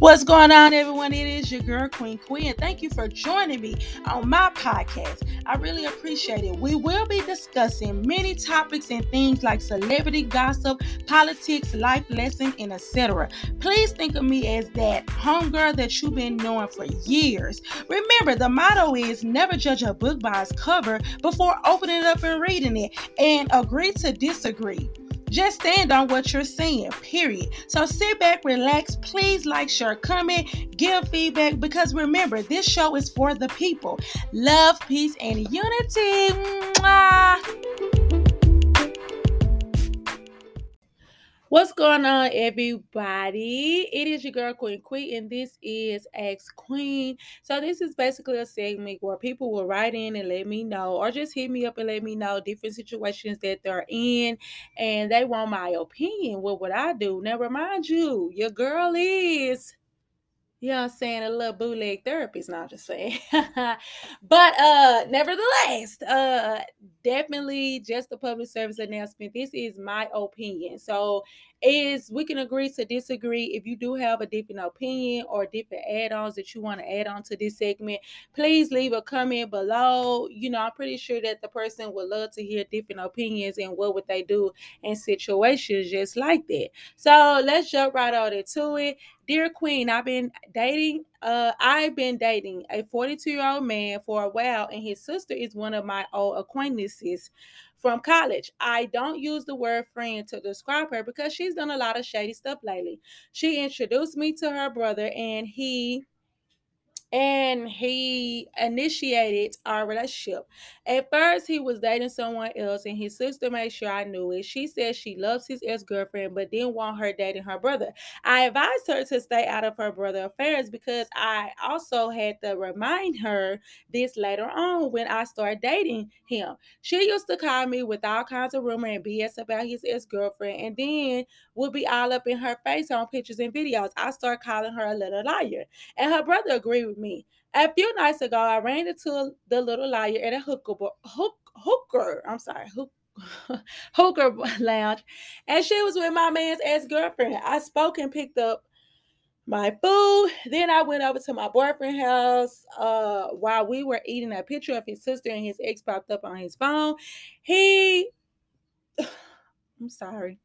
What's going on, everyone? It is your girl, Queen Queen. Thank you for joining me on my podcast. I really appreciate it. We will be discussing many topics and things like celebrity gossip, politics, life lessons, and etc. Please think of me as that homegirl that you've been knowing for years. Remember, the motto is never judge a book by its cover before opening it up and reading it, and agree to disagree. Just stand on what you're saying, period. So sit back, relax. Please like, share, comment, give feedback because remember, this show is for the people. Love, peace, and unity. Mwah. What's going on, everybody? It is your girl Queen Queen, and this is Ask Queen. So, this is basically a segment where people will write in and let me know, or just hit me up and let me know different situations that they're in, and they want my opinion. What would I do? Now, remind you, your girl is you know what I'm saying, a little bootleg therapist, not just saying. but uh nevertheless, uh definitely just a public service announcement. This is my opinion. So is we can agree to disagree. If you do have a different opinion or different add-ons that you want to add on to this segment, please leave a comment below. You know, I'm pretty sure that the person would love to hear different opinions and what would they do in situations just like that. So let's jump right on into it. Dear Queen, I've been dating uh I've been dating a 42 year old man for a while, and his sister is one of my old acquaintances from college. I don't use the word friend to describe her because she's done a lot of shady stuff lately. She introduced me to her brother, and he and he initiated our relationship. At first, he was dating someone else, and his sister made sure I knew it. She said she loves his ex girlfriend, but didn't want her dating her brother. I advised her to stay out of her brother affairs because I also had to remind her this later on when I started dating him. She used to call me with all kinds of rumor and BS about his ex girlfriend, and then would be all up in her face on pictures and videos. I started calling her a little liar, and her brother agreed with me me. A few nights ago, I ran into the little liar at a hooker, hook, hooker, I'm sorry, hook, hooker lounge, and she was with my man's ex girlfriend. I spoke and picked up my food. Then I went over to my boyfriend's house uh, while we were eating. A picture of his sister and his ex popped up on his phone. He, I'm sorry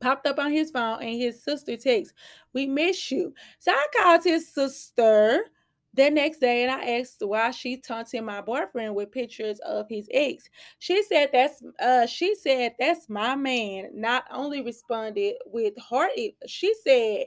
popped up on his phone and his sister texts, We miss you. So I called his sister the next day and I asked why she taunting my boyfriend with pictures of his ex. She said that's uh she said that's my man. Not only responded with heart she said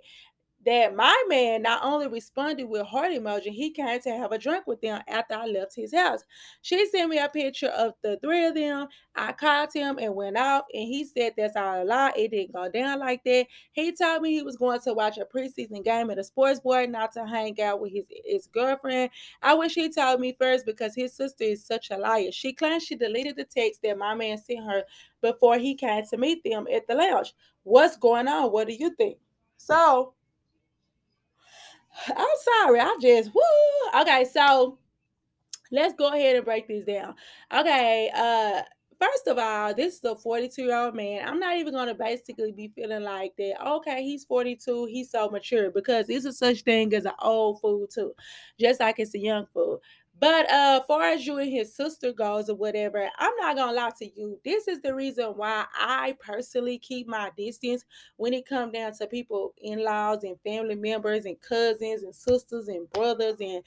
that my man not only responded with heart emoji, he came to have a drink with them after I left his house. She sent me a picture of the three of them. I called him and went off, and he said that's all a lie. It didn't go down like that. He told me he was going to watch a preseason game at a sports bar, not to hang out with his, his girlfriend. I wish he told me first because his sister is such a liar. She claims she deleted the text that my man sent her before he came to meet them at the lounge. What's going on? What do you think? So, I'm sorry. I just woo. Okay, so let's go ahead and break this down. Okay, uh first of all, this is a 42 year old man. I'm not even gonna basically be feeling like that. Okay, he's 42, he's so mature because it's a such thing as an old fool too, just like it's a young fool. But uh far as you and his sister goes or whatever, I'm not gonna lie to you. This is the reason why I personally keep my distance when it comes down to people, in-laws and family members and cousins and sisters and brothers and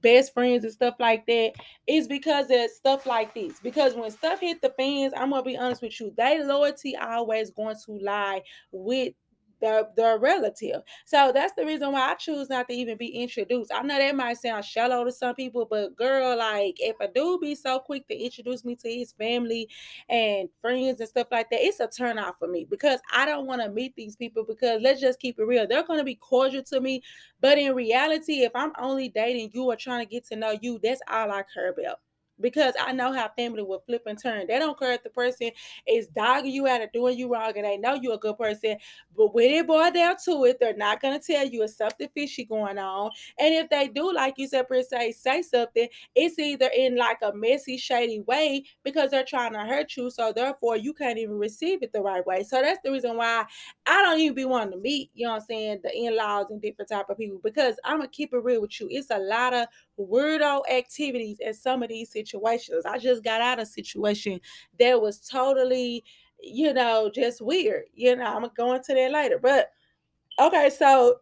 best friends and stuff like that is because of stuff like this. Because when stuff hit the fans, I'm gonna be honest with you, they loyalty always going to lie with their their relative. So that's the reason why I choose not to even be introduced. I know that might sound shallow to some people, but girl, like if a dude be so quick to introduce me to his family and friends and stuff like that, it's a turn off for me because I don't want to meet these people because let's just keep it real. They're gonna be cordial to me, but in reality, if I'm only dating you or trying to get to know you, that's all I care about. Because I know how family will flip and turn. They don't care if the person is dogging you out or doing you wrong and they know you're a good person. But when it boils down to it, they're not going to tell you it's something fishy going on. And if they do, like you said, per se, say something, it's either in like a messy, shady way because they're trying to hurt you. So therefore, you can't even receive it the right way. So that's the reason why I don't even be wanting to meet, you know what I'm saying, the in-laws and different type of people because I'm to keep it real with you. It's a lot of weirdo activities in some of these situations. I just got out of situation that was totally, you know, just weird. You know, I'm gonna go into that later. But okay, so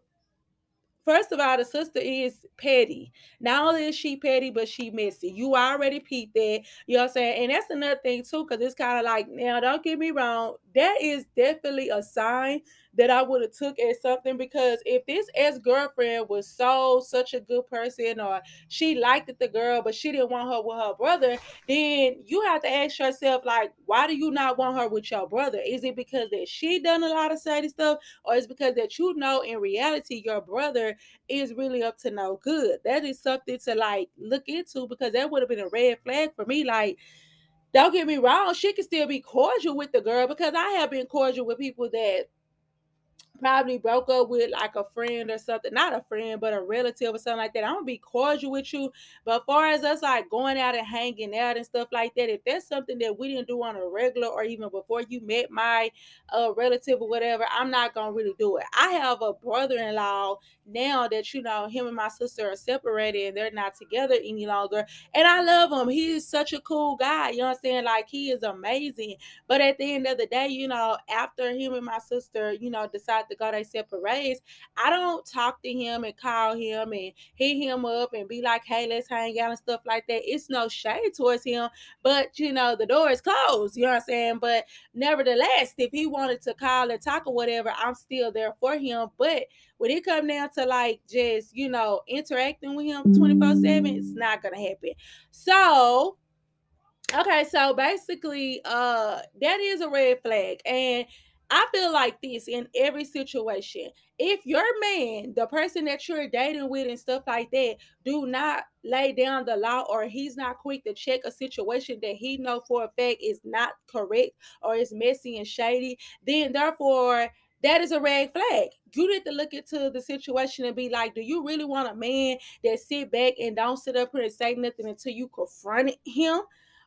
first of all, the sister is petty. Not only is she petty, but she messy. You already peeped that. You know what I'm saying? And that's another thing too, because it's kind of like, now don't get me wrong, that is definitely a sign that I would have took as something because if this ex girlfriend was so such a good person or she liked the girl but she didn't want her with her brother, then you have to ask yourself like, why do you not want her with your brother? Is it because that she done a lot of shady stuff, or is because that you know in reality your brother is really up to no good? That is something to like look into because that would have been a red flag for me. Like don't get me wrong, she can still be cordial with the girl because I have been cordial with people that probably broke up with like a friend or something, not a friend, but a relative or something like that. I'm gonna be cordial with you. But as far as us like going out and hanging out and stuff like that, if that's something that we didn't do on a regular or even before you met my uh, relative or whatever, I'm not gonna really do it. I have a brother-in-law now that you know him and my sister are separated and they're not together any longer. And I love him. He's such a cool guy. You know what I'm saying? Like he is amazing. But at the end of the day, you know, after him and my sister, you know, decide to go their separate ways, I don't talk to him and call him and hit him up and be like, hey, let's hang out and stuff like that. It's no shade towards him, but you know, the door is closed. You know what I'm saying? But nevertheless, if he wanted to call and talk or whatever, I'm still there for him. But when it come down to like just, you know, interacting with him 24 7, it's not gonna happen. So okay, so basically, uh, that is a red flag. And I feel like this in every situation. If your man, the person that you're dating with and stuff like that, do not lay down the law or he's not quick to check a situation that he know for a fact is not correct or is messy and shady, then therefore that is a red flag. You need to look into the situation and be like, do you really want a man that sit back and don't sit up here and say nothing until you confront him?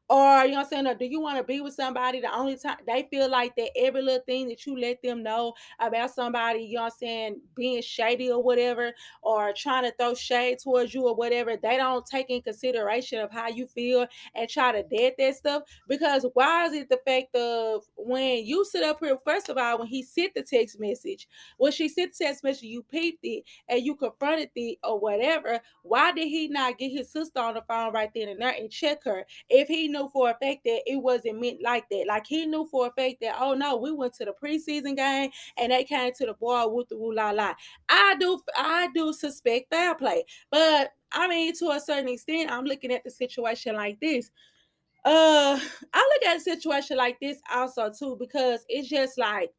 Or you know what I'm saying? Or do you want to be with somebody the only time they feel like that every little thing that you let them know about somebody, you know I'm saying, being shady or whatever, or trying to throw shade towards you or whatever, they don't take in consideration of how you feel and try to dead that stuff. Because why is it the fact of when you sit up here, first of all, when he sent the text message, when she sent the text message, you peeped it and you confronted it or whatever, why did he not get his sister on the phone right then and there and check her? If he knew for a fact that it wasn't meant like that. Like he knew for a fact that, oh no, we went to the preseason game and they came to the bar with the la la. I do I do suspect foul play. But I mean, to a certain extent, I'm looking at the situation like this. Uh, I look at a situation like this also too because it's just like,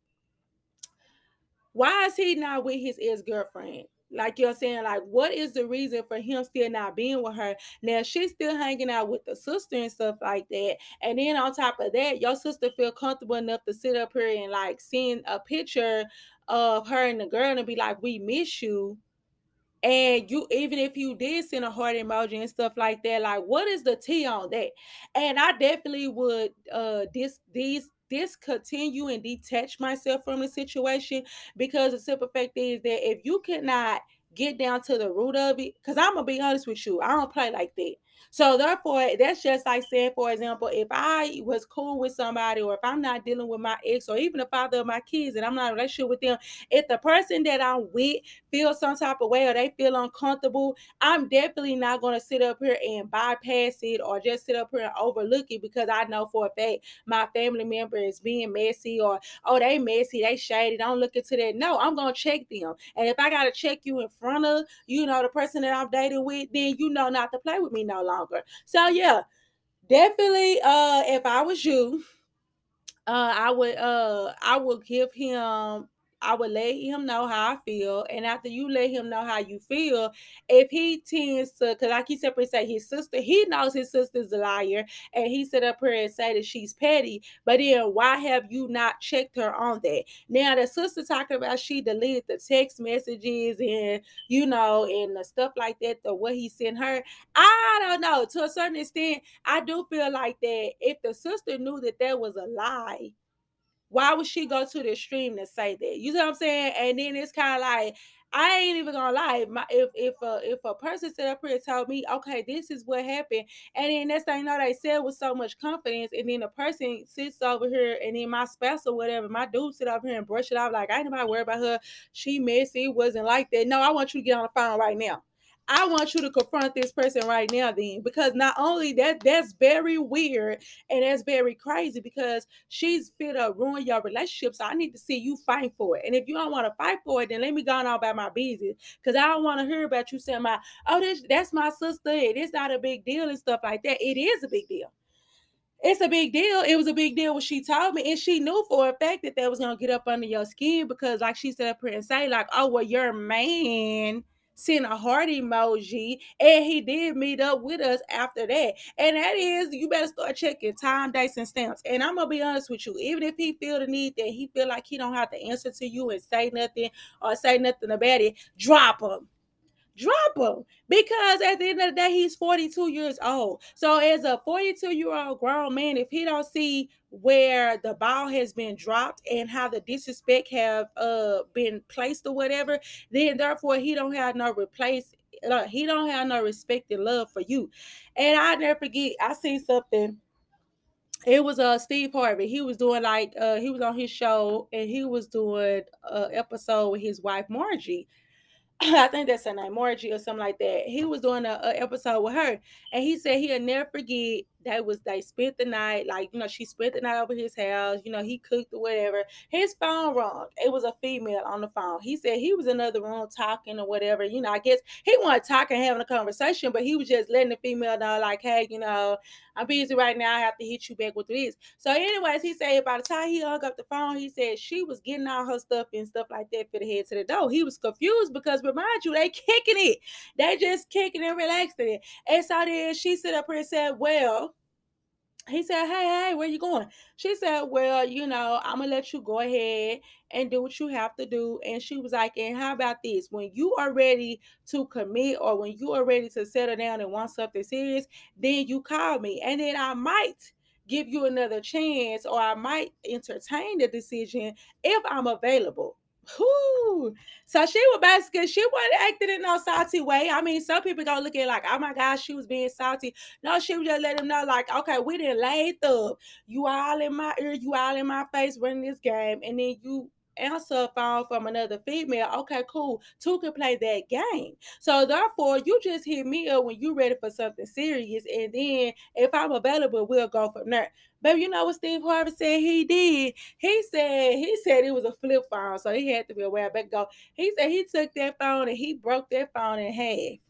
why is he not with his ex girlfriend? Like you're saying, like, what is the reason for him still not being with her? Now she's still hanging out with the sister and stuff like that. And then on top of that, your sister feel comfortable enough to sit up here and like send a picture of her and the girl and be like, We miss you. And you, even if you did send a heart emoji and stuff like that, like what is the T on that? And I definitely would uh this these discontinue and detach myself from the situation because the simple fact is that if you cannot get down to the root of it, because I'm gonna be honest with you, I don't play like that. So therefore, that's just like saying, for example, if I was cool with somebody, or if I'm not dealing with my ex, or even the father of my kids, and I'm not in relationship with them, if the person that I'm with feels some type of way or they feel uncomfortable, I'm definitely not going to sit up here and bypass it or just sit up here and overlook it because I know for a fact my family member is being messy or oh they messy, they shady. Don't look into that. No, I'm gonna check them, and if I gotta check you in front of you know the person that I'm dating with, then you know not to play with me no longer. So yeah, definitely. Uh, if I was you, uh, I would uh, I would give him I would let him know how I feel. And after you let him know how you feel, if he tends to, because like he separately say his sister, he knows his sister's a liar, and he sit up here and say that she's petty. But then why have you not checked her on that? Now the sister talking about she deleted the text messages and you know and the stuff like that, the what he sent her. I don't know. To a certain extent, I do feel like that if the sister knew that that was a lie why would she go to the extreme to say that? You know what I'm saying? And then it's kind of like I ain't even gonna lie. If my, if if a if a person sit up here and told me, okay, this is what happened, and then next thing you know, they said with so much confidence, and then the person sits over here, and then my spouse or whatever, my dude sit over here and brush it off like I ain't about worry about her. She messy. Wasn't like that. No, I want you to get on the phone right now. I want you to confront this person right now, then, because not only that, that's very weird and that's very crazy because she's fit to ruin your relationship. So I need to see you fight for it. And if you don't want to fight for it, then let me go on about my business because I don't want to hear about you saying my, oh, this that's my sister. It is not a big deal and stuff like that. It is a big deal it's a big deal. It was a big deal when she told me, and she knew for a fact that that was gonna get up under your skin because, like she said up here and say, like, oh well, your man sent a heart emoji, and he did meet up with us after that. And that is, you better start checking time, dates, and stamps. And I'm gonna be honest with you, even if he feel the need that he feel like he don't have to answer to you and say nothing or say nothing about it, drop him drop him because at the end of the day he's 42 years old so as a 42 year old grown man if he don't see where the ball has been dropped and how the disrespect have uh been placed or whatever then therefore he don't have no replace uh, he don't have no respect and love for you and i never forget i seen something it was uh Steve Harvey. He was doing like uh he was on his show and he was doing a episode with his wife Margie. I think that's name, Margie or something like that. He was doing a, a episode with her, and he said he'll never forget that was they spent the night, like you know, she spent the night over his house. You know, he cooked or whatever. His phone rung. It was a female on the phone. He said he was in another room talking or whatever. You know, I guess he wasn't talking, having a conversation, but he was just letting the female know, like, hey, you know, I'm busy right now. I have to hit you back with this. So, anyways, he said by the time he hung up the phone, he said she was getting all her stuff and stuff like that for the head to the door. He was confused because remind you, they kicking it. They just kicking and relaxing it. And so then she sit up here and said, Well, he said, Hey, hey, where you going? She said, Well, you know, I'm gonna let you go ahead and do what you have to do. And she was like, And how about this? When you are ready to commit or when you are ready to settle down and want something serious, then you call me. And then I might give you another chance or I might entertain the decision if I'm available. Whoo. So she was basically she wasn't acting in no salty way. I mean, some people gonna look at it like, oh my gosh, she was being salty. No, she was just letting them know, like, okay, we didn't lay up. You all in my ear, you all in my face running this game, and then you answer phone from another female, okay, cool. Two can play that game. So therefore, you just hit me up when you're ready for something serious, and then if I'm available, we'll go from there. But you know what Steve Harvey said he did? He said he said it was a flip phone, so he had to be aware back go. He said he took that phone and he broke that phone in half.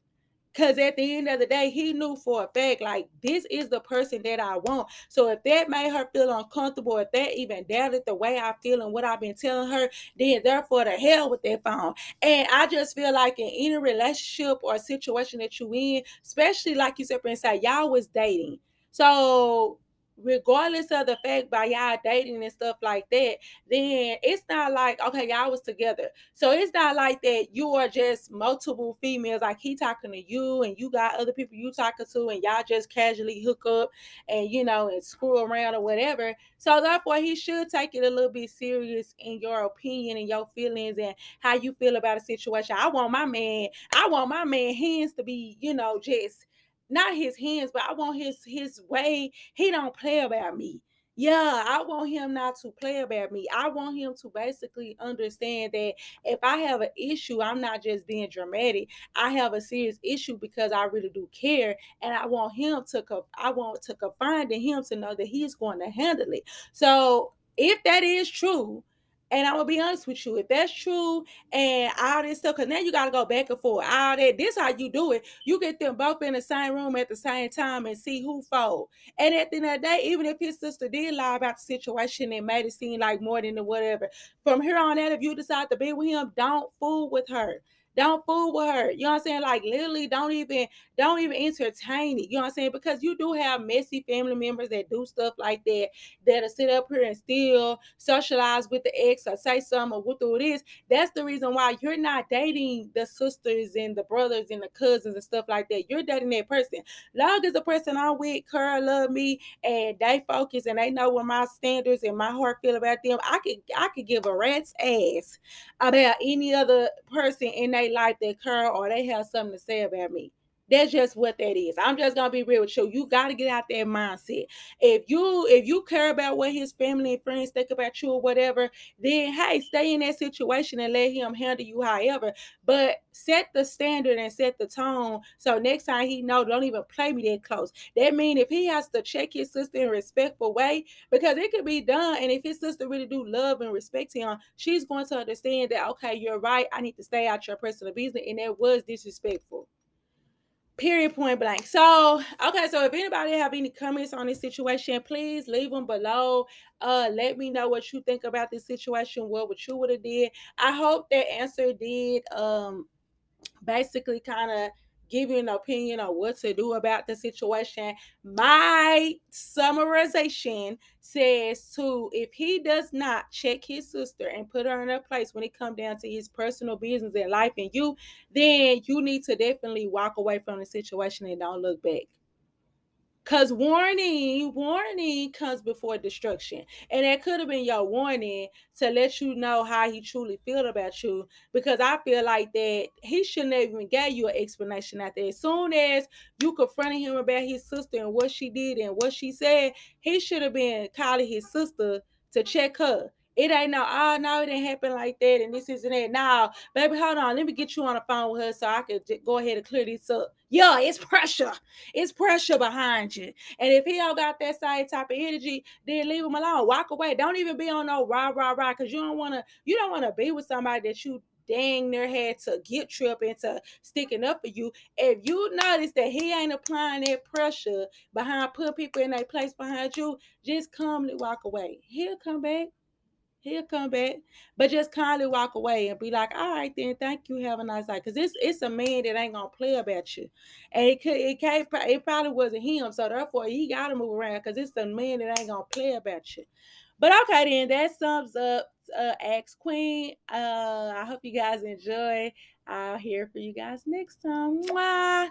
Because at the end of the day, he knew for a fact, like, this is the person that I want. So if that made her feel uncomfortable, if that even doubted the way I feel and what I've been telling her, then therefore the hell with that phone. And I just feel like in any relationship or situation that you in, especially like you said, inside, y'all was dating. So regardless of the fact by y'all dating and stuff like that, then it's not like okay, y'all was together. So it's not like that you are just multiple females, like he talking to you and you got other people you talking to, and y'all just casually hook up and you know and screw around or whatever. So therefore he should take it a little bit serious in your opinion and your feelings and how you feel about a situation. I want my man, I want my man hands to be, you know, just not his hands, but I want his his way. He don't play about me. Yeah, I want him not to play about me. I want him to basically understand that if I have an issue, I'm not just being dramatic. I have a serious issue because I really do care, and I want him to. I want to confide in him to know that he's going to handle it. So if that is true, And I'm gonna be honest with you, if that's true and all this stuff, because now you gotta go back and forth. All that, this how you do it. You get them both in the same room at the same time and see who fold. And at the end of the day, even if his sister did lie about the situation and made it seem like more than the whatever, from here on out, if you decide to be with him, don't fool with her. Don't fool with her. You know what I'm saying? Like literally, don't even don't even entertain it. You know what I'm saying? Because you do have messy family members that do stuff like that, that'll sit up here and still socialize with the ex or say something or what do it is. That's the reason why you're not dating the sisters and the brothers and the cousins and stuff like that. You're dating that person. Long as the person I'm with, Curl, love me, and they focus and they know what my standards and my heart feel about them, I could I could give a rat's ass about any other person in their that Curl or they have something to say about me. That's just what that is. I'm just gonna be real with you. You got to get out that mindset. If you if you care about what his family and friends think about you or whatever, then hey, stay in that situation and let him handle you however. But set the standard and set the tone. So next time he know, don't even play me that close. That mean if he has to check his sister in a respectful way, because it could be done. And if his sister really do love and respect him, she's going to understand that okay, you're right. I need to stay out your personal business, and that was disrespectful period point blank. So okay so if anybody have any comments on this situation please leave them below. Uh let me know what you think about this situation what would you would have did. I hope that answer did um basically kind of give you an opinion on what to do about the situation. My summarization says to if he does not check his sister and put her in her place when it comes down to his personal business and life and you, then you need to definitely walk away from the situation and don't look back. Cause warning, warning comes before destruction. And that could have been your warning to let you know how he truly feel about you. Because I feel like that he shouldn't have even gave you an explanation out there. As soon as you confronted him about his sister and what she did and what she said, he should have been calling his sister to check her. It ain't no, oh no, it didn't happen like that, and this isn't it. Now, baby, hold on. Let me get you on the phone with her so I could go ahead and clear this up. Yeah, it's pressure. It's pressure behind you. And if he don't got that same type of energy, then leave him alone. Walk away. Don't even be on no rah rah rah because you don't want to. You don't want to be with somebody that you dang near had to get trip into sticking up for you. If you notice that he ain't applying that pressure behind putting people in their place behind you, just calmly walk away. He'll come back he'll come back. But just kindly walk away and be like, all right, then thank you. Have a nice night. Cause it's it's a man that ain't gonna play about you. And it could it can't it probably wasn't him. So therefore he gotta move around because it's a man that ain't gonna play about you. But okay, then that sums up uh Ask Queen. Uh I hope you guys enjoy. I'll hear for you guys next time. Mwah.